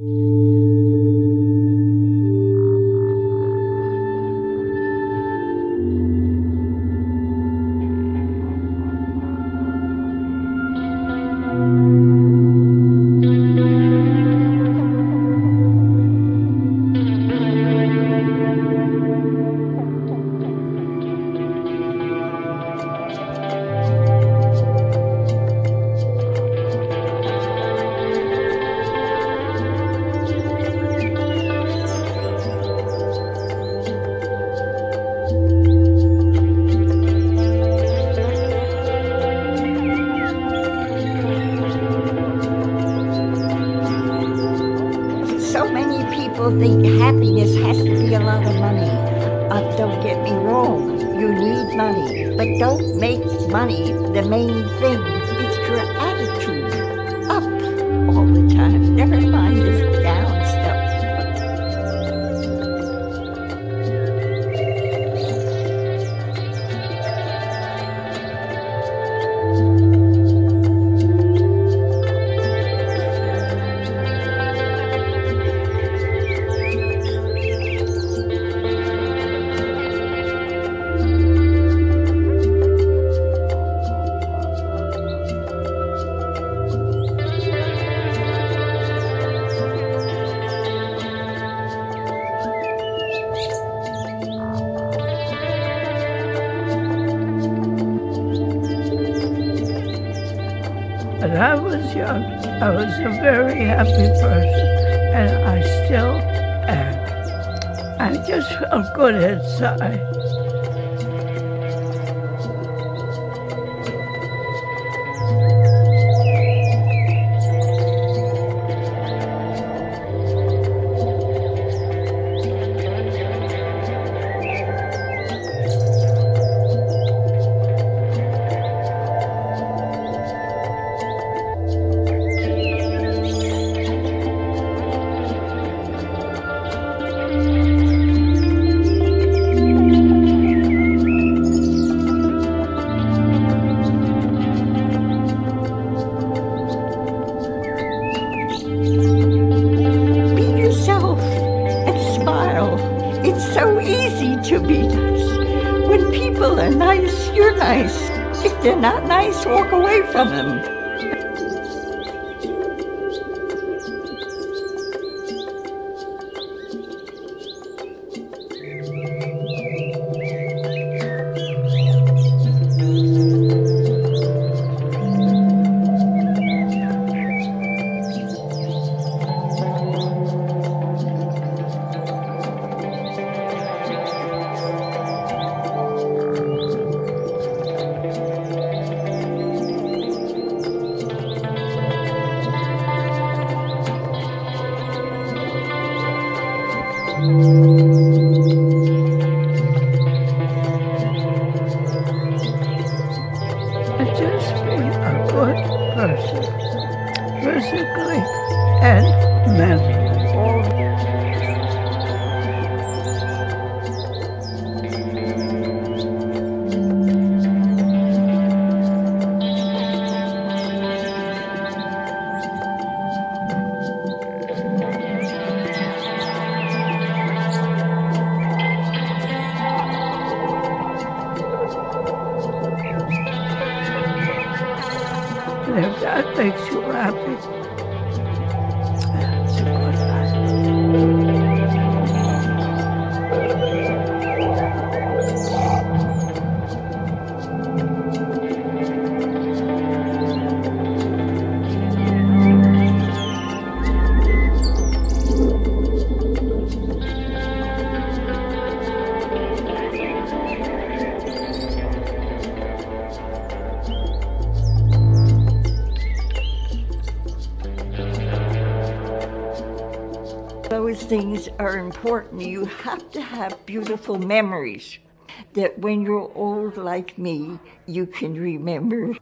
So people think happiness has to be a lot of money. Uh, don't get me wrong, you need money, but don't make money the main thing. It's your attitude up all the time. Never mind this down I was young, I was a very happy person, and I still am. I just felt good inside. People are nice, you're nice. If they're not nice, walk away from them. Just be a good person, physically and mentally. Makes you happy, Those things are important. You have to have beautiful memories that when you're old like me, you can remember.